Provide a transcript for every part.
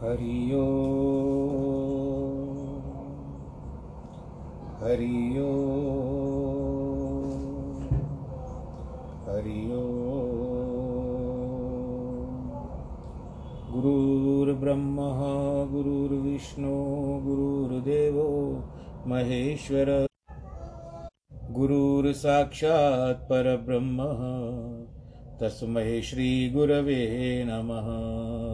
हरि ओ हरि ओ हरि ओ गुरुर्ब्रह्म, गुरुर्विष्णु, गुरुर्देवो, महेश्वर। गुरुर्साक्षात् परब्रह्म। तस्मै श्रीगुरवे नमः।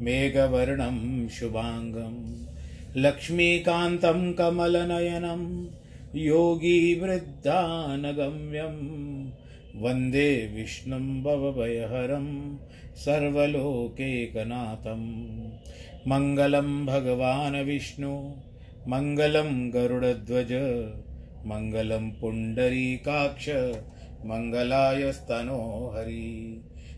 मेघवर्णं शुभाङ्गं, लक्ष्मीकान्तं कमलनयनं योगीवृद्धानगम्यं वंदे विष्णुं भवभयहरं, सर्वलोकैकनाथं। मङ्गलं भगवान् विष्णु, मङ्गलं गरुडध्वज, मङ्गलं पुण्डरीकाक्ष मङ्गलायस्तनो हरि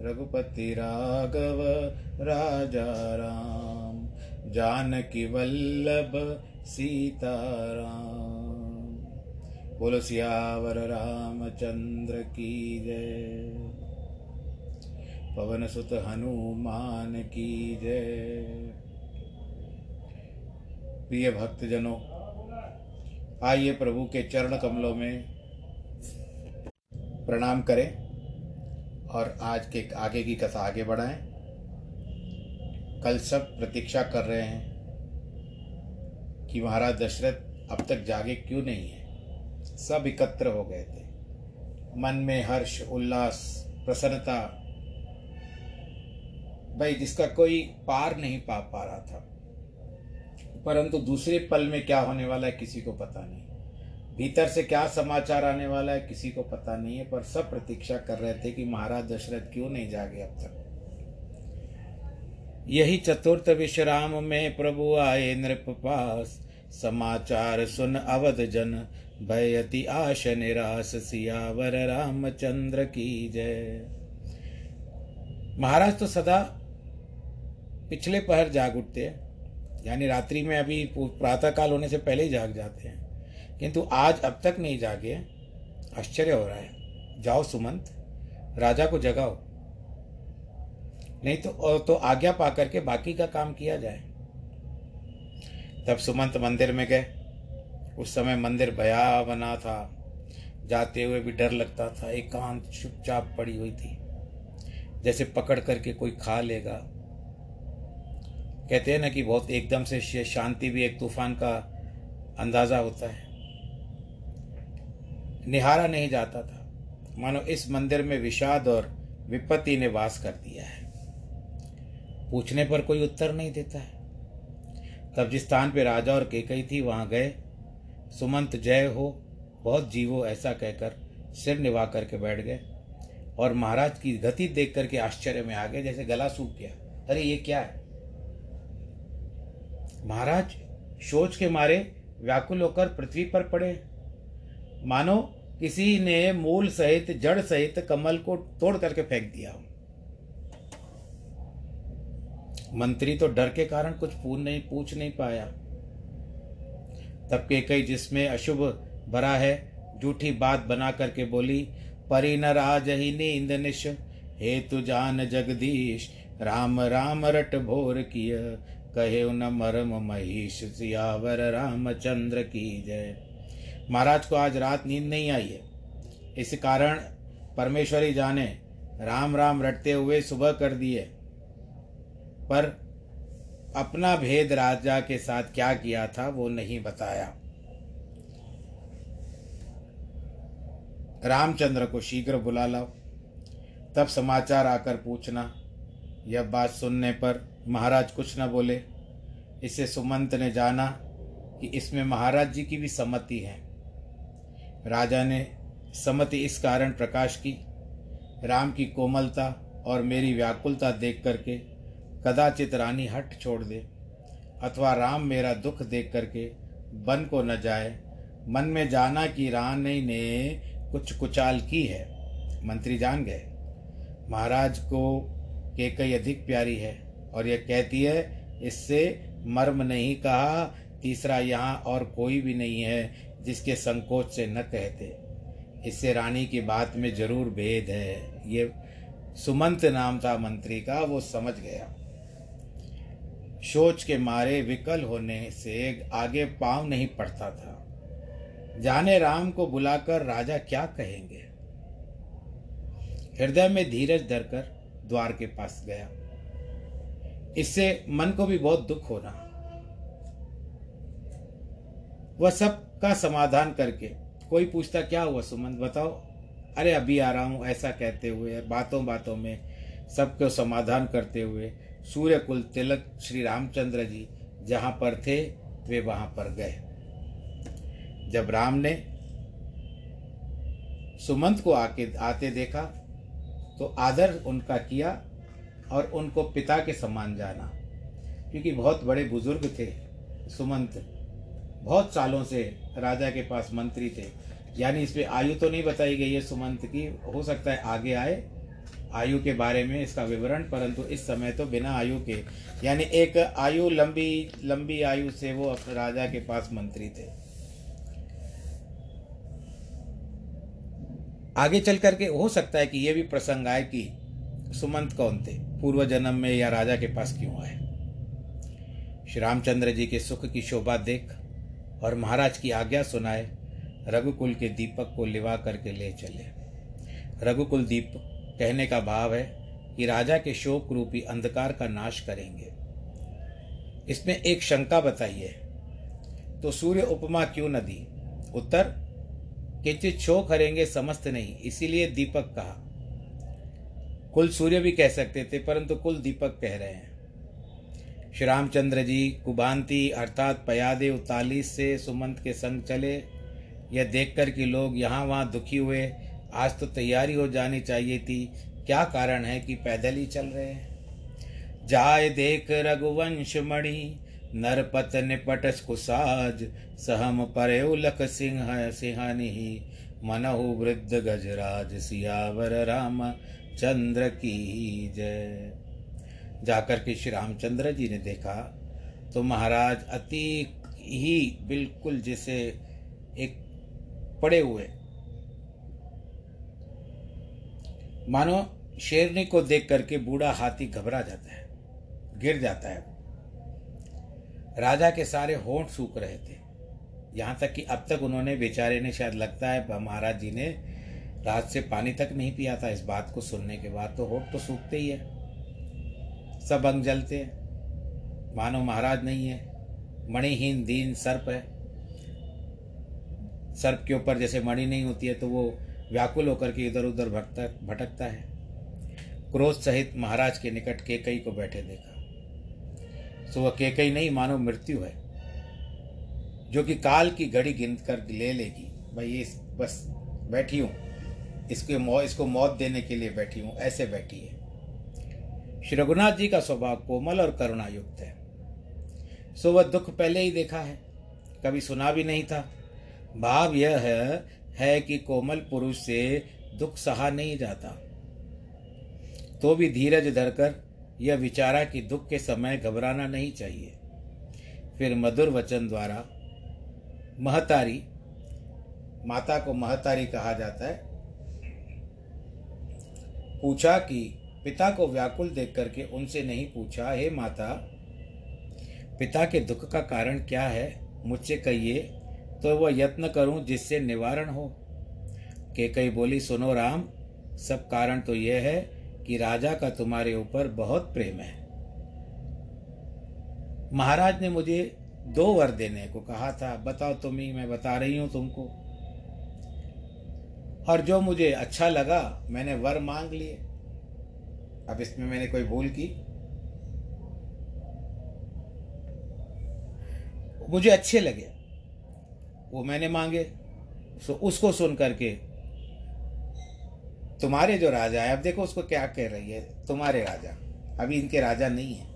रघुपति राघव राजा राम, जानकी वल्लभ सीताराम। बोलो सियावर रामचंद्र की जय। पवन सुत हनुमान की जय। प्रिय भक्तजनों, आइए प्रभु के चरण कमलों में प्रणाम करें। और आज के आगे की कथा आगे बढ़ाएँ। कल सब प्रतीक्षा कर रहे हैं कि महाराज दशरथ अब तक जागे क्यों नहीं है? सब एकत्र हो गए थे। मन में हर्ष, उल्लास, प्रसन्नता, भाई जिसका कोई पार नहीं पा पा रहा था। परंतु दूसरे पल में क्या होने वाला है किसी को पता नहीं। भीतर से क्या समाचार आने वाला है, किसी को पता नहीं है, पर सब प्रतीक्षा कर रहे थे कि महाराज दशरथ क्यों नहीं जागे अब तक। यही चतुर्थ विश्राम में प्रभु आए नृप पास। समाचार सुन अवध जन भयति आश निराश, सियावर रामचंद्र की जय। महाराज तो सदा पिछले पहर जाग उठते हैं, यानी रात्रि में अभी प्रातः काल होने से पहले ही जाग जाते हैं। किंतु आज अब तक नहीं जागे। आश्चर्य हो रहा है। जाओ सुमंत, राजा को जगाओ। नहीं तो तो आज्ञा पा करके बाकी का काम किया जाए। तब सुमंत मंदिर में गए। उस समय मंदिर भया बना था। जाते हुए भी डर लगता था। एकांत एक चुपचाप पड़ी हुई थी। जैसे पकड़ करके कोई खा लेगा। कहते हैं ना कि बहुत एकदम से शांति भी एक तूफ़ान का अंदाज़ा होता है। निहारा नहीं जाता था। मानो इस मंदिर में विषाद और विपत्ति ने वास कर दिया है। पूछने पर कोई उत्तर नहीं देता है। तब जिस स्थान पर राजा और केकई थी, वहाँ गए। सुमंत, जय हो, बहुत जीवो ऐसा कहकर सिर निभा करके बैठ गए। और महाराज की गति देख करके आश्चर्य में आ गए, जैसे गला सूख गया। अरे, ये क्या है? महाराज सोच के मारे व्याकुल होकर पृथ्वी पर पड़े मानो किसी ने मूल सहित, जड़ सहित कमल को तोड़ करके फेंक दिया मंत्री तो डर के कारण कुछ पूछ नहीं पूछ नहीं पाया। तब के कई जिसमें अशुभ भरा है झूठी बात बना करके बोली, परी न राज ही नींद निश, हे तु जान जगदीश, राम राम रट भोर किय, कहे न मरम महिष सियावर रामचंद्र की जय। महाराज को आज रात नींद नहीं आई है। इस कारण परमेश्वरी जाने, राम राम रटते हुए सुबह कर दिए। पर अपना भेद राजा के साथ क्या किया था, वो नहीं बताया। रामचंद्र को शीघ्र बुला लाओ। तब समाचार आकर पूछना। यह बात सुनने पर महाराज कुछ न बोले। इसे सुमंत ने जाना कि इसमें महाराज जी की भी सम्मति है। राजा ने सम्मति इस कारण प्रकाश की। राम की कोमलता और मेरी व्याकुलता देख करके कदाचित रानी हट छोड़ दे, अथवा राम मेरा दुख देख करके बन को न जाए। मन में जाना कि रानी ने कुछ कुचाल की है। मंत्री जान गए। महाराज को के कई अधिक प्यारी है और यह कहती है, इससे मर्म नहीं कहा, तीसरा यहाँ और कोई भी नहीं है। जिसके संकोच से न कहते। इससे रानी की बात में ज़रूर भेद है। ये सुमंत नाम था मंत्री का, वो समझ गया। सोच के मारे विकल होने से आगे पाँव नहीं पड़ता था। जाने राम को बुलाकर राजा क्या कहेंगे? हृदय में धीरज धरकर द्वार के पास गया। इससे मन को भी बहुत दुख होना। वह सब का समाधान करके। कोई पूछता, क्या हुआ सुमंत बताओ। अरे, अभी आ रहा हूँ, ऐसा कहते हुए, बातों बातों में सबको समाधान करते हुए, सूर्य कुल तिलक श्री रामचंद्र जी जहाँ पर थे, वे वहाँ पर गए। जब राम ने सुमंत को आके, आते देखा तो आदर उनका किया और उनको पिता के समान जाना। क्योंकि बहुत बड़े बुज़ुर्ग थे सुमंत। बहुत सालों से राजा के पास मंत्री थे। यानी इसमें आयु तो नहीं बताई गई है सुमंत की, हो सकता है आगे आए, आयु के बारे में इसका विवरण, परंतु इस समय तो बिना आयु के, यानी एक आयु लंबी लंबी आयु से वो अपने राजा के पास मंत्री थे। आगे चल करके हो सकता है कि ये भी प्रसंग आए कि सुमंत कौन थे, पूर्व जन्म में या राजा के पास क्यों आए। श्री रामचंद्र जी के सुख की शोभा देख और महाराज की आज्ञा सुनाए, रघुकुल के दीपक को लिवा करके ले चले। रघुकुल दीप कहने का भाव है कि राजा के शोक रूपी अंधकार का नाश करेंगे। इसमें एक शंका बताइए तो सूर्य उपमा क्यों न दी? उत्तर, किंचित शोक हरेंगे समस्त नहीं, इसीलिए दीपक कहा। कुल सूर्य भी कह सकते थे, परंतु कुल दीपक कह रहे हैं। श्री रामचंद्र जी कुबांती अर्थात पयादे उतालीस से सुमंत के संग चले। यह देखकर कि लोग यहाँ वहाँ दुखी हुए। आज तो तैयारी हो जानी चाहिए थी। क्या कारण है कि पैदल ही चल रहे हैं? जाय देख रघुवंश मणि, नरपत निपट कुसाज, सहम परे उलख सिंह, सिंहानि मनहु वृद्ध गजराज, सियावर राम चंद्र की जय। जाकर के श्री रामचंद्र जी ने देखा तो महाराज अति ही बिल्कुल जैसे एक पड़े हुए। मानो शेरनी को देख करके बूढ़ा हाथी घबरा जाता है, गिर जाता है। राजा के सारे होंठ सूख रहे थे। यहाँ तक कि अब तक उन्होंने बेचारे ने शायद लगता है महाराज जी ने रात से पानी तक नहीं पिया था। इस बात को सुनने के बाद तो होठ तो सूखते ही है। सब अंग जलते हैं। मानो महाराज नहीं है। मणिहीन, दीन, सर्प है। सर्प के ऊपर जैसे मणि नहीं होती है तो वो व्याकुल होकर के इधर उधर भटकता भटकता है। क्रोध सहित महाराज के निकट केकई को बैठे देखा। तो वह केकई नहीं, मानो मृत्यु है। जो कि काल की घड़ी गिन कर ले लेगी। भाई, ये बस बैठी हूँ। इसको मौ, इसको मौत देने के लिए बैठी हूँ। ऐसे बैठी है। श्री रघुनाथ जी का स्वभाव कोमल और करुणा युक्त है। सो वह दुख पहले ही देखा है कभी सुना भी नहीं था। भाव यह है, है कि कोमल पुरुष से दुख सहा नहीं जाता। तो भी धीरज धरकर यह विचारा कि दुख के समय घबराना नहीं चाहिए। फिर मधुर वचन द्वारा महतारी माता को महतारी कहा जाता है पूछा कि पिता को व्याकुल देख करके उनसे नहीं पूछा, हे माता, पिता के दुख का कारण क्या है? मुझसे कहिए तो वह यत्न करूँ जिससे निवारण हो. के कई बोली, सुनो राम, सब कारण तो यह है कि राजा का तुम्हारे ऊपर बहुत प्रेम है। महाराज ने मुझे दो वर देने को कहा था। बताओ तुम ही मैं बता रही हूँ तुमको। और जो मुझे अच्छा लगा, मैंने वर मांग लिए। अब इसमें मैंने कोई भूल की। मुझे अच्छे लगे। वो मैंने मांगे, सो उसको सुन करके, तुम्हारे जो राजा है, अब देखो उसको क्या कह रही है, तुम्हारे राजा। अभी इनके राजा नहीं है।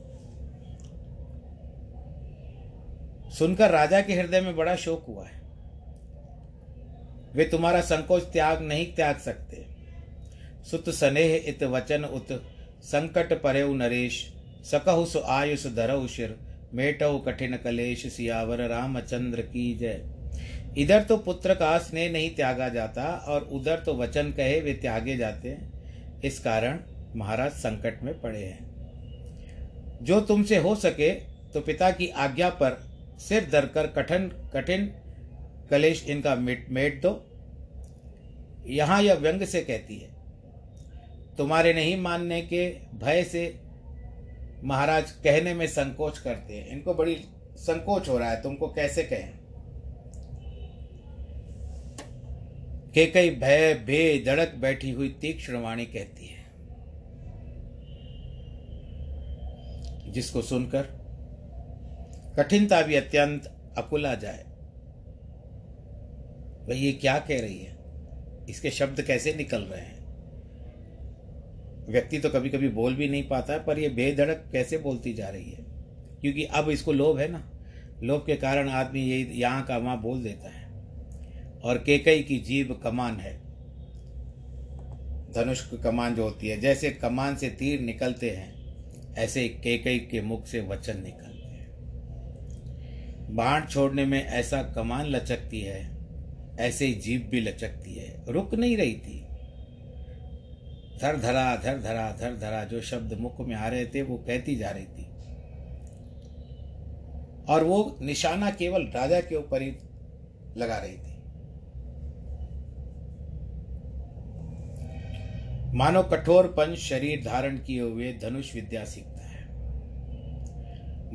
सुनकर राजा के हृदय में बड़ा शोक हुआ है। वे तुम्हारा संकोच त्याग नहीं त्याग सकते। सुत स्नेह इत वचन उत संकट परे नरेश, सकहु सु आयुष धरऊ शिर मेटऊ कठिन कलेश सियावर रामचंद्र की जय। इधर तो पुत्र का स्नेह नहीं त्यागा जाता और उधर तो वचन कहे वे त्यागे जाते हैं। इस कारण महाराज संकट में पड़े हैं। जो तुमसे हो सके तो पिता की आज्ञा पर सिर धरकर कठिन कठिन कलेश इनका मेट मेट दो। यहाँ यह व्यंग से कहती है तुम्हारे नहीं मानने के भय से महाराज कहने में संकोच करते हैं। इनको बड़ी संकोच हो रहा है, तुमको कैसे कहें? के कई भय, भे, धड़क बैठी हुई तीक्ष्ण वाणी कहती है। जिसको सुनकर कठिनता भी अत्यंत अकुला जाए। भाई ये क्या कह रही है? इसके शब्द कैसे निकल रहे हैं? व्यक्ति तो कभी कभी बोल भी नहीं पाता, पर ये बेधड़क कैसे बोलती जा रही है? क्योंकि अब इसको लोभ है ना। लोभ के कारण आदमी यही यहाँ का वहाँ बोल देता है। और केकई की जीव कमान है। धनुष कमान जो होती है, जैसे कमान से तीर निकलते हैं, ऐसे केकई के मुख से वचन निकलते हैं। बाण छोड़ने में ऐसा कमान लचकती है, ऐसे ही जीभ भी लचकती है। रुक नहीं रही थी। धर धरा धर धरा धर धरा, जो शब्द मुख में आ रहे थे, वो कहती जा रही थी। और वो निशाना केवल राजा के ऊपर ही लगा रही थी। मानो कठोर पंच शरीर धारण किए हुए धनुष विद्या सीखता है।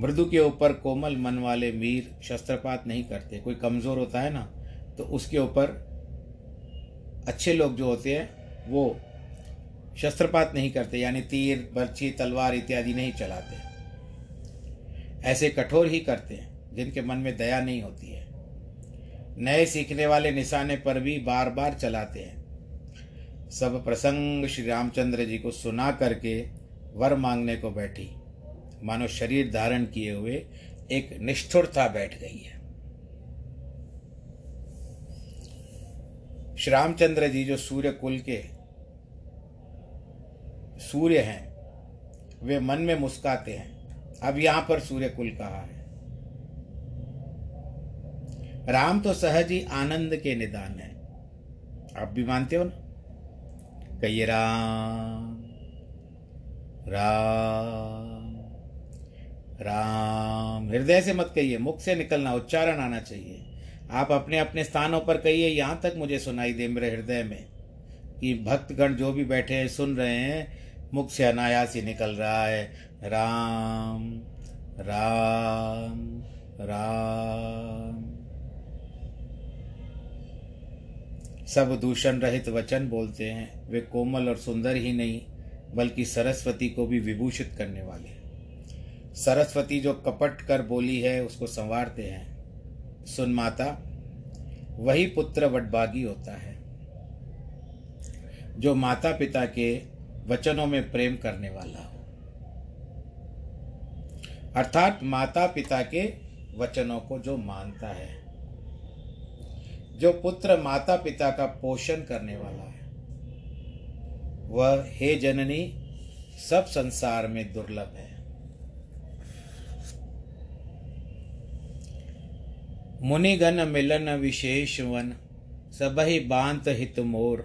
मृदु के ऊपर कोमल मन वाले मीर शस्त्रपात नहीं करते। कोई कमज़ोर होता है ना तो उसके ऊपर अच्छे लोग जो होते हैं, वो शस्त्रपात नहीं करते, यानी तीर, बर्छी, तलवार इत्यादि नहीं चलाते। ऐसे कठोर ही करते हैं, जिनके मन में दया नहीं होती है। नए सीखने वाले निशाने पर भी बार बार चलाते हैं। सब प्रसंग श्री रामचंद्र जी को सुना करके वर मांगने को बैठी। मानो शरीर धारण किए हुए एक निष्ठुरता बैठ गई है। श्री रामचंद्र जी जो सूर्य कुल के सूर्य हैं, वे मन में मुस्काते हैं। अब यहाँ पर सूर्य कुल कहा है? राम तो सहज ही आनंद के निदान है। आप भी मानते हो ना? कहिए राम राम राम। हृदय से मत कहिए, मुख से निकलना, उच्चारण आना चाहिए। आप अपने अपने स्थानों पर कहिए, यहाँ तक मुझे सुनाई दे मेरे हृदय में कि भक्तगण जो भी बैठे हैं, सुन रहे हैं मुख से अनायास ही निकल रहा है। राम राम राम। सब दूषण रहित वचन बोलते हैं। वे कोमल और सुंदर ही नहीं, बल्कि सरस्वती को भी विभूषित करने वाले सरस्वती जो कपट कर बोली है, उसको संवारते हैं। सुन माता, वही पुत्र वटभागी होता है। जो माता पिता के वचनों में प्रेम करने वाला हो। अर्थात माता पिता के वचनों को जो मानता है, जो पुत्र माता पिता का पोषण करने वाला है, वह, हे जननी, सब संसार में दुर्लभ है। मुनिगण मिलन विशेष वन, सबहि बांत हित मोर,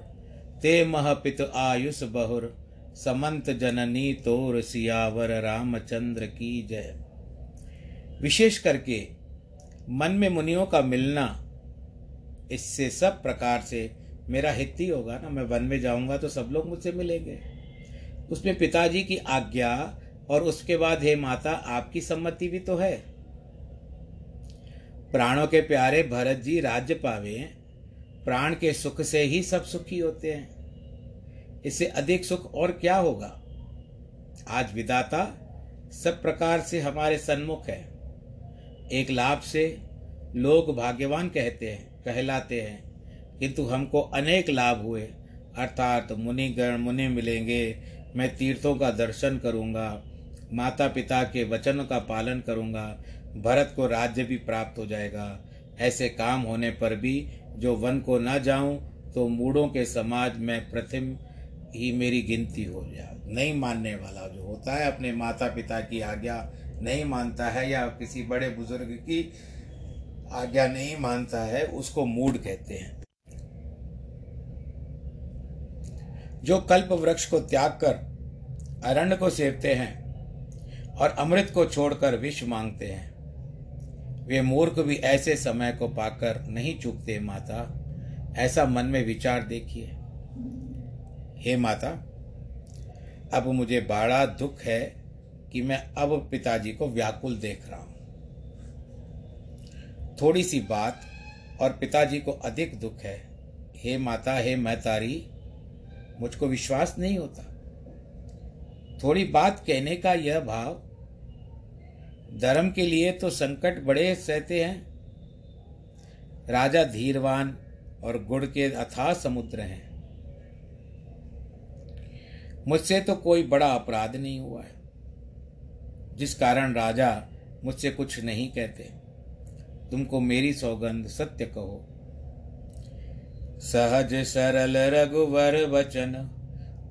ते मह पित आयुष बहुर। समंत जननी तोर सियावर रामचंद्र की जय। विशेष करके मन में मुनियों का मिलना, इससे सब प्रकार से मेरा हित ही होगा ना। मैं वन में जाऊँगा तो सब लोग मुझसे मिलेंगे। उसमें पिताजी की आज्ञा और उसके बाद हे माता, आपकी सम्मति भी तो है। प्राणों के प्यारे भरत जी, राज्य पावे प्राण के सुख से ही सब सुखी होते हैं। इससे अधिक सुख और क्या होगा? आज विदाता सब प्रकार से हमारे सन्मुख है। एक लाभ से लोग भाग्यवान कहते हैं, कहलाते हैं। किंतु हमको अनेक लाभ हुए। अर्थात मुनिगण मुनि मिलेंगे, मैं तीर्थों का दर्शन करूँगा माता पिता के वचनों का पालन करूँगा, भरत को राज्य भी प्राप्त हो जाएगा। ऐसे काम होने पर भी जो वन को न जाऊँ तो मूढ़ों के समाज में प्रथम ही मेरी गिनती हो जाए। नहीं मानने वाला जो होता है, अपने माता पिता की आज्ञा नहीं मानता है या किसी बड़े बुज़ुर्ग की आज्ञा नहीं मानता है, उसको मूड कहते हैं। जो कल्प वृक्ष को त्याग कर, अरण्य को सेवते हैं और अमृत को छोड़कर विष मांगते हैं, वे मूर्ख भी ऐसे समय को पाकर नहीं चूकते माता। ऐसा मन में विचार देखिए। हे माता, अब मुझे बड़ा दुख है कि मैं अब पिताजी को व्याकुल देख रहा हूँ। थोड़ी सी बात और पिताजी को अधिक दुख है। हे माता, हे महतारी, मुझको विश्वास नहीं होता। थोड़ी बात कहने का यह भाव, धर्म के लिए तो संकट बड़े सहते हैं। राजा धीरवान और गुड़ के अथाह समुद्र हैं। मुझसे तो कोई बड़ा अपराध नहीं हुआ है। जिस कारण राजा मुझसे कुछ नहीं कहते। तुमको मेरी सौगंध सत्य कहो। सहज सरल रघुवर वचन,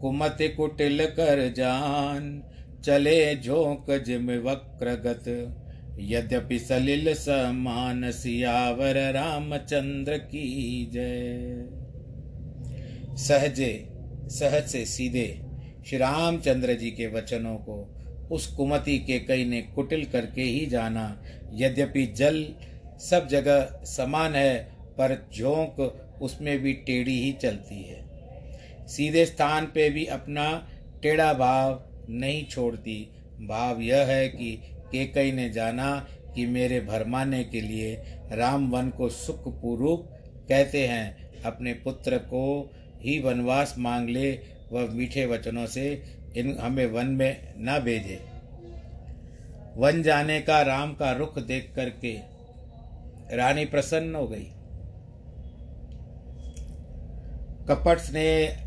कुमति कुटिल कर जान, चले झोंक जिम वक्रगत। यद्यपि सलिल समान सियावर रामचंद्र की जय। सहजे, सहज से सीधे श्री रामचंद्र जी के वचनों को उस कुमति के कई ने कुटिल करके ही जाना। यद्यपि जल सब जगह समान है, पर झोंक उसमें भी टेढ़ी ही चलती है। सीधे स्थान पे भी अपना टेढ़ा भाव नहीं छोड़ती। भाव यह है कि केकई ने जाना कि मेरे भरमाने के लिए राम वन को सुखपूर्वक कहते हैं, अपने पुत्र को ही वनवास मांग ले वह मीठे वचनों से इन हमें वन में न भेजे। वन जाने का राम का रुख देख करके रानी प्रसन्न हो गई। कपट ने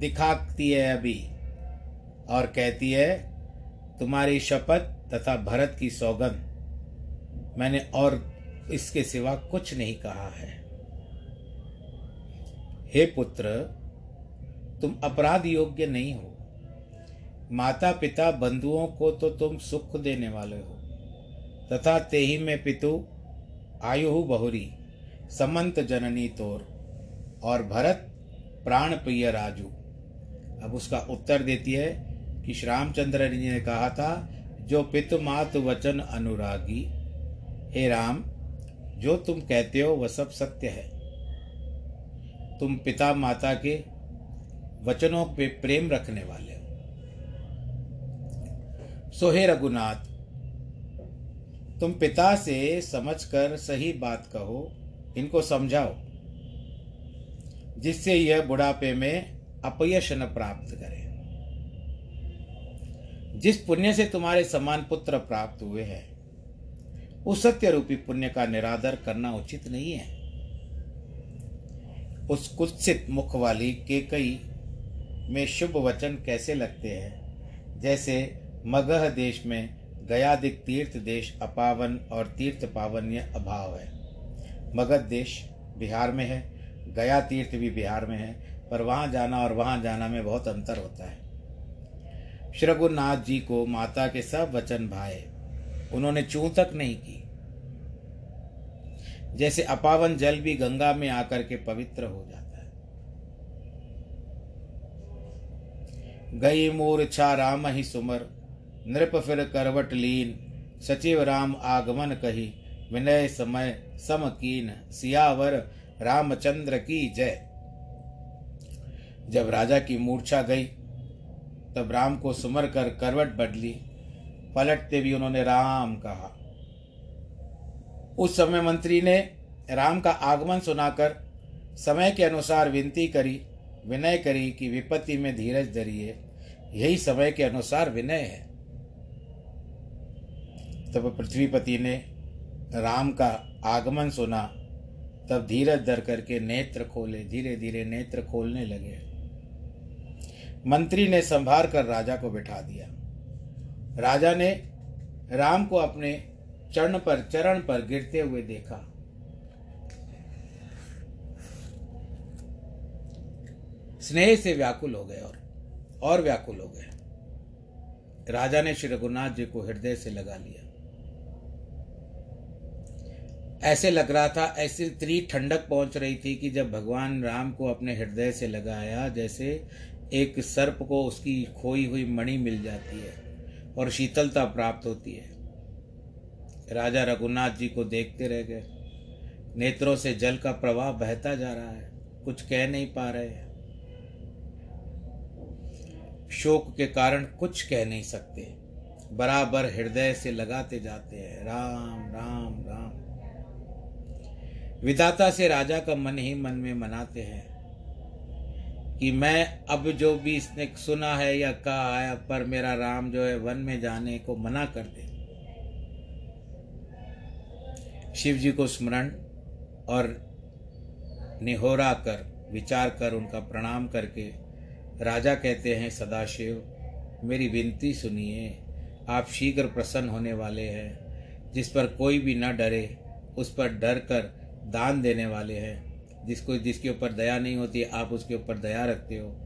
दिखाती है अभी और कहती है, तुम्हारी शपथ तथा भरत की सौगंध। मैंने और इसके सिवा कुछ नहीं कहा है। हे पुत्र तुम अपराध योग्य नहीं हो। माता पिता बंधुओं को तो तुम सुख देने वाले हो। तथा तेही में पितु, आयु बहुरी, समंत जननी तोर, और भरत प्राण प्रिय राजू। अब उसका उत्तर देती है कि श्री रामचंद्र जी ने कहा था, जो पितु मातु वचन अनुरागी, हे राम, जो तुम कहते हो वह सब सत्य है। तुम पिता माता के वचनों पे प्रेम रखने वाले हो। सो रघुनाथ, तुम पिता से समझकर सही बात कहो, इनको समझाओ, जिससे यह बुढ़ापे में अपयश न प्राप्त करे। जिस पुण्य से तुम्हारे समान पुत्र प्राप्त हुए हैं, उस सत्य रूपी पुण्य का निरादर करना उचित नहीं है। उस कुत्सित मुख वाली के कई में शुभ वचन कैसे लगते हैं? जैसे, मगह देश में गयादिक तीर्थ देश अपावन और तीर्थ पावन्य अभाव है। मगध देश बिहार में है, गया तीर्थ भी बिहार में है, पर वहाँ जाना और वहाँ जाना में बहुत अंतर होता है। श्रघुनाथ जी को माता के सब वचन भाए, उन्होंने चू तक नहीं की। जैसे अपावन जल भी गंगा में आकर के पवित्र हो जाता है गई मूर्छा राम ही सुमर। नृप फिर करवट लीन। सचिव राम आगमन कही। विनय समय समकीन। सियावर रामचंद्र की जय। जब राजा की मूर्छा गई, तब राम को सुमर कर करवट बदली। पलटते भी उन्होंने राम कहा। उस समय मंत्री ने राम का आगमन सुनाकर समय के अनुसार विनती करी। विनय करी कि विपत्ति में धीरज धरिए। यही समय के अनुसार विनय है। तब पृथ्वीपति ने राम का आगमन सुना। तब धीरज धर करके नेत्र खोले। धीरे धीरे नेत्र खोलने लगे। मंत्री ने संभार कर राजा को बिठा दिया। राजा ने राम को अपने चरण पर चरण पर गिरते हुए देखा। स्नेह से व्याकुल हो गए और और व्याकुल हो गए। राजा ने श्री रघुनाथ जी को हृदय से लगा लिया। ऐसे लग रहा था, ऐसी इतनी ठंडक पहुँच रही थी कि जब भगवान राम को अपने हृदय से लगाया जैसे एक सर्प को उसकी खोई हुई मणि मिल जाती है और शीतलता प्राप्त होती है। राजा रघुनाथ जी को देखते रह गए। नेत्रों से जल का प्रवाह बहता जा रहा है। कुछ कह नहीं पा रहे हैं। शोक के कारण कुछ कह नहीं सकते। बराबर हृदय से लगाते जाते हैं। राम राम राम। विदाता से राजा का मन ही मन में मनाते हैं कि मैं अब जो भी इसने सुना है या कहा है पर मेरा राम जो है वन में जाने को मना कर दे। शिव जी को स्मरण और निहोरा कर, विचार कर उनका प्रणाम करके राजा कहते हैं, सदाशिव, मेरी विनती सुनिए, आप शीघ्र प्रसन्न होने वाले हैं। जिस पर कोई भी न डरे, उस पर डर कर दान देने वाले हैं। जिसको, जिसके ऊपर दया नहीं होती, आप उसके ऊपर दया रखते हो।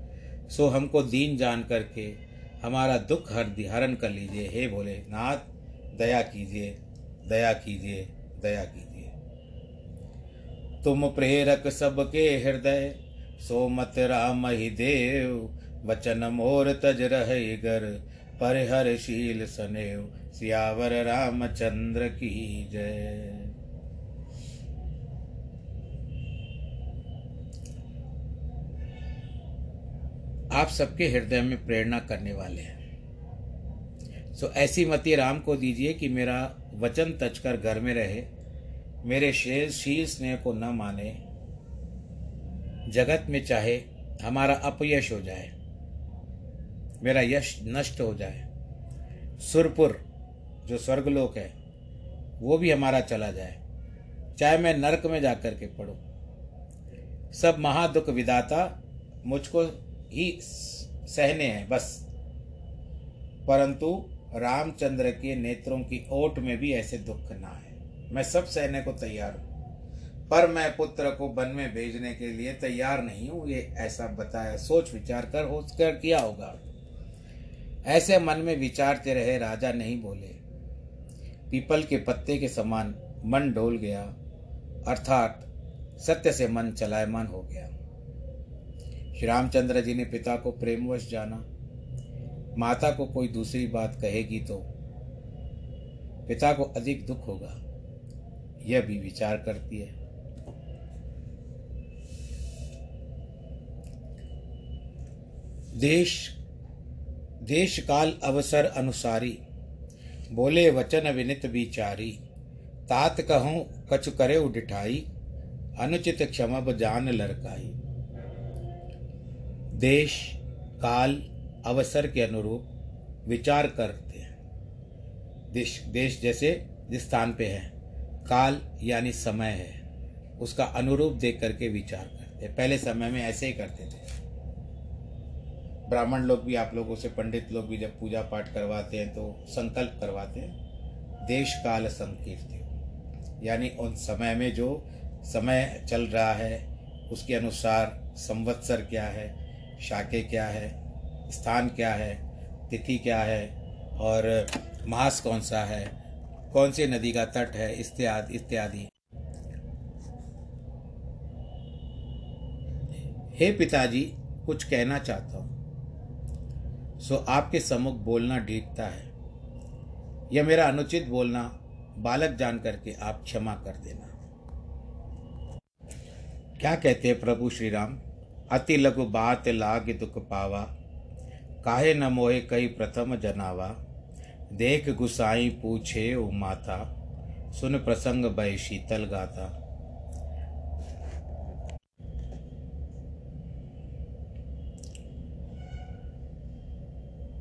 सो हमको दीन जान करके हमारा दुख हर हरण कर लीजिए। हे भोले नाथ दया कीजिए दया कीजिए दया कीजिए। तुम प्रेरक सबके हृदय सो मत राम ही देव, वचन मोर तज रह गर, परिहरशील सनेव, सियावर रामचंद्र की जय। आप सबके हृदय में प्रेरणा करने वाले हैं। सो ऐसी मति राम को दीजिए कि मेरा वचन तचकर घर में रहे, मेरे शील स्नेह को न माने जगत में चाहे हमारा अपयश हो जाए, मेरा यश नष्ट हो जाए। सुरपुर, जो स्वर्गलोक है, वो भी हमारा चला जाए। चाहे मैं नरक में जाकर के पढ़ूं सब महादुख विदाता मुझको ही सहने हैं, बस। परंतु रामचंद्र के नेत्रों की ओट में भी ऐसे दुख ना है मैं सब सहने को तैयार हूँ। पर मैं पुत्र को वन में भेजने के लिए तैयार नहीं हूँ, ये ऐसा बताया, सोच विचार कर हो कर किया होगा। ऐसे मन में विचारते रहे, राजा नहीं बोले। पीपल के पत्ते के समान मन डोल गया, अर्थात सत्य से मन चलायमान हो गया। श्री रामचंद्र जी ने पिता को प्रेमवश जाना। माता को कोई दूसरी बात कहेगी तो पिता को अधिक दुख होगा, यह भी विचार करती है। देश देश काल अवसर अनुसारी, बोले वचन विनित विचारी, तात कहूँ, कछु करे उठाई अनुचित क्षमब जान लड़काई देश, काल, अवसर के अनुरूप विचार करते हैं। देश देश जैसे जिस स्थान पे है, काल यानी समय है, उसका अनुरूप देख करके विचार करते हैं। पहले समय में ऐसे ही करते थे। ब्राह्मण लोग भी, आप लोगों से पंडित लोग भी जब पूजा पाठ करवाते हैं तो संकल्प करवाते हैं। देश काल संकीर्ति। यानी उन समय में जो समय चल रहा है, उसके अनुसार संवत्सर क्या है, शाके क्या है, स्थान क्या है, तिथि क्या है, और मास कौन सा है, कौन सी नदी का तट है, इत्यादि इत्यादि। हे पिताजी, कुछ कहना चाहता हूँ। सो आपके सम्मुख बोलना ढीकता है। यह मेरा अनुचित बोलना, बालक जान करके आप क्षमा कर देना। क्या कहते हैं प्रभु श्री राम अति लघु बात लाग दुख पावा, काहे न मोहे कई प्रथम जनावा। देख गुसाई पूछे ओ माता, सुन प्रसंग भय शीतल गाता।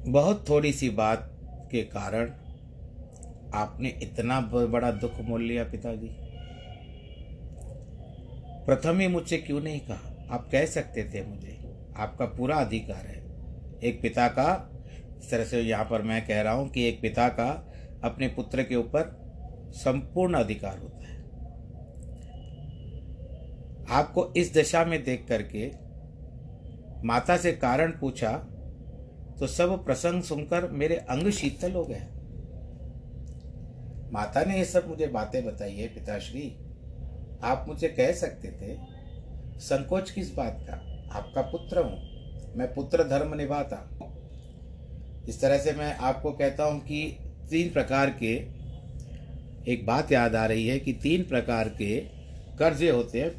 बहुत थोड़ी सी बात के कारण आपने इतना बड़ा दुख मोल लिया पिताजी। प्रथम ही मुझसे क्यों नहीं कहा? आप कह सकते थे मुझे। आपका पूरा अधिकार है। एक पिता का, इस तरह से यहाँ पर मैं कह रहा हूँ कि एक पिता का अपने पुत्र के ऊपर संपूर्ण अधिकार होता है। आपको इस दशा में देख करके माता से कारण पूछा तो सब प्रसंग सुनकर मेरे अंग शीतल हो गए। माता ने ये सब मुझे बातें बताई है, पिताश्री। आप मुझे कह सकते थे, संकोच किस बात का? आपका पुत्र हूँ, मैं पुत्र धर्म निभाता। इस तरह से मैं आपको कहता हूँ कि तीन प्रकार के, एक बात याद आ रही है कि तीन प्रकार के कर्जे होते हैं।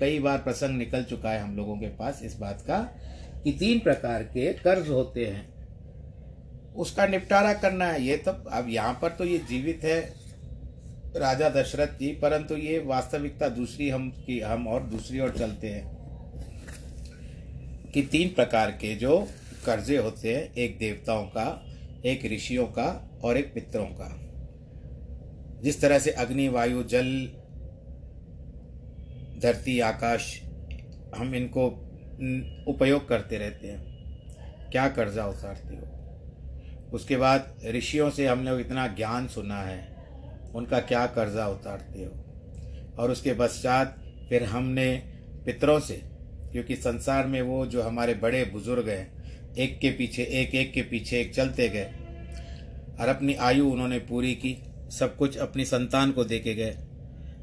कई बार प्रसंग निकल चुका है हम लोगों के पास इस बात का। कि तीन प्रकार के कर्ज होते हैं। उसका निपटारा करना है। ये तो अब यहाँ पर तो ये जीवित है राजा दशरथ जी, परंतु ये वास्तविकता दूसरी हम की, हम और दूसरी ओर चलते हैं कि तीन प्रकार के जो कर्जे होते हैं, एक देवताओं का, एक ऋषियों का और एक पितरों का। जिस तरह से अग्नि, वायु, जल, धरती, आकाश, हम इनको उपयोग करते रहते हैं। क्या कर्जा उतारते हो? उसके बाद ऋषियों से हम लोग इतना ज्ञान सुना है, उनका क्या कर्जा उतारते हो? और उसके पश्चात फिर हमने पितरों से, क्योंकि संसार में वो जो हमारे बड़े बुज़ुर्ग हैं, एक के पीछे एक एक के पीछे एक चलते गए, और अपनी आयु उन्होंने पूरी की, सब कुछ अपनी संतान को दे के गए,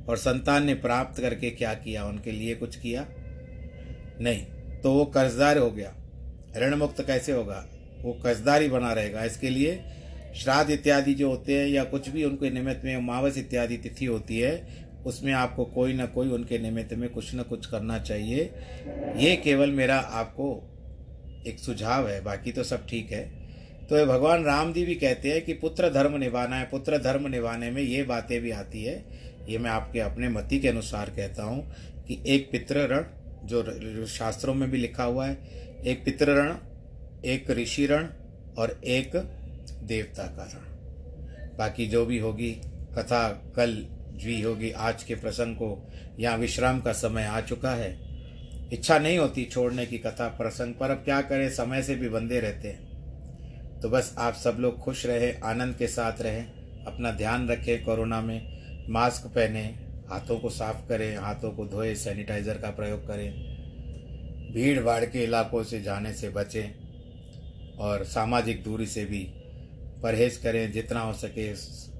और संतान ने प्राप्त करके क्या किया? उनके लिए कुछ किया? नहीं। तो वो कर्जदार हो गया। ऋण मुक्त कैसे होगा? वो कर्जदारी बना रहेगा। इसके लिए श्राद्ध इत्यादि जो होते हैं या कुछ भी उनके निमित्त में मावस इत्यादि तिथि होती है, उसमें आपको कोई ना कोई उनके निमित्त में कुछ ना कुछ करना चाहिए। ये केवल मेरा आपको एक सुझाव है, बाकी तो सब ठीक है। तो भगवान राम जी भी कहते हैं कि पुत्र धर्म निभाना है, पुत्र धर्म निभाने में ये बातें भी आती है। ये मैं आपके अपने मति के अनुसार कहता हूँ कि एक पितृ ऋण जो शास्त्रों में भी लिखा हुआ है, एक पितृ ऋण एक ऋषि ऋण और एक देवता का रण। बाकी जो भी होगी, कथा, कल, जी होगी, आज के प्रसंग को यहाँ विश्राम का समय आ चुका है, इच्छा नहीं होती छोड़ने की कथा प्रसंग पर। अब क्या करें, समय से भी बंधे रहते हैं। तो बस आप सब लोग खुश रहे, आनंद के साथ रहें, अपना ध्यान रखें कोरोना में, मास्क पहने हाथों को साफ़ करें, हाथों को धोए सैनिटाइज़र का प्रयोग करें। भीड़ भाड़ के इलाकों से जाने से बचें और सामाजिक दूरी से भी परहेज करें, जितना हो सके।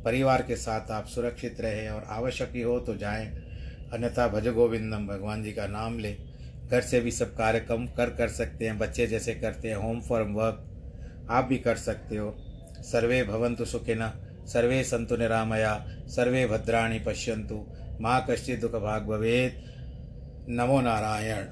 परिवार के साथ आप सुरक्षित रहें और आवश्यक ही हो तो जाएँ। अन्यथा भज गोविंदम भगवान जी का नाम लें। घर से भी सब कार्य कम कर कर सकते हैं, बच्चे जैसे करते हैं होम फॉर्म वर्क आप भी कर सकते हो। सर्वे भवंतु सुखिन, सर्वे संतु निरामया, सर्वे भद्राणी पश्यन्तु। माँ कश्चित दुख भाग भवेद नमो नारायण।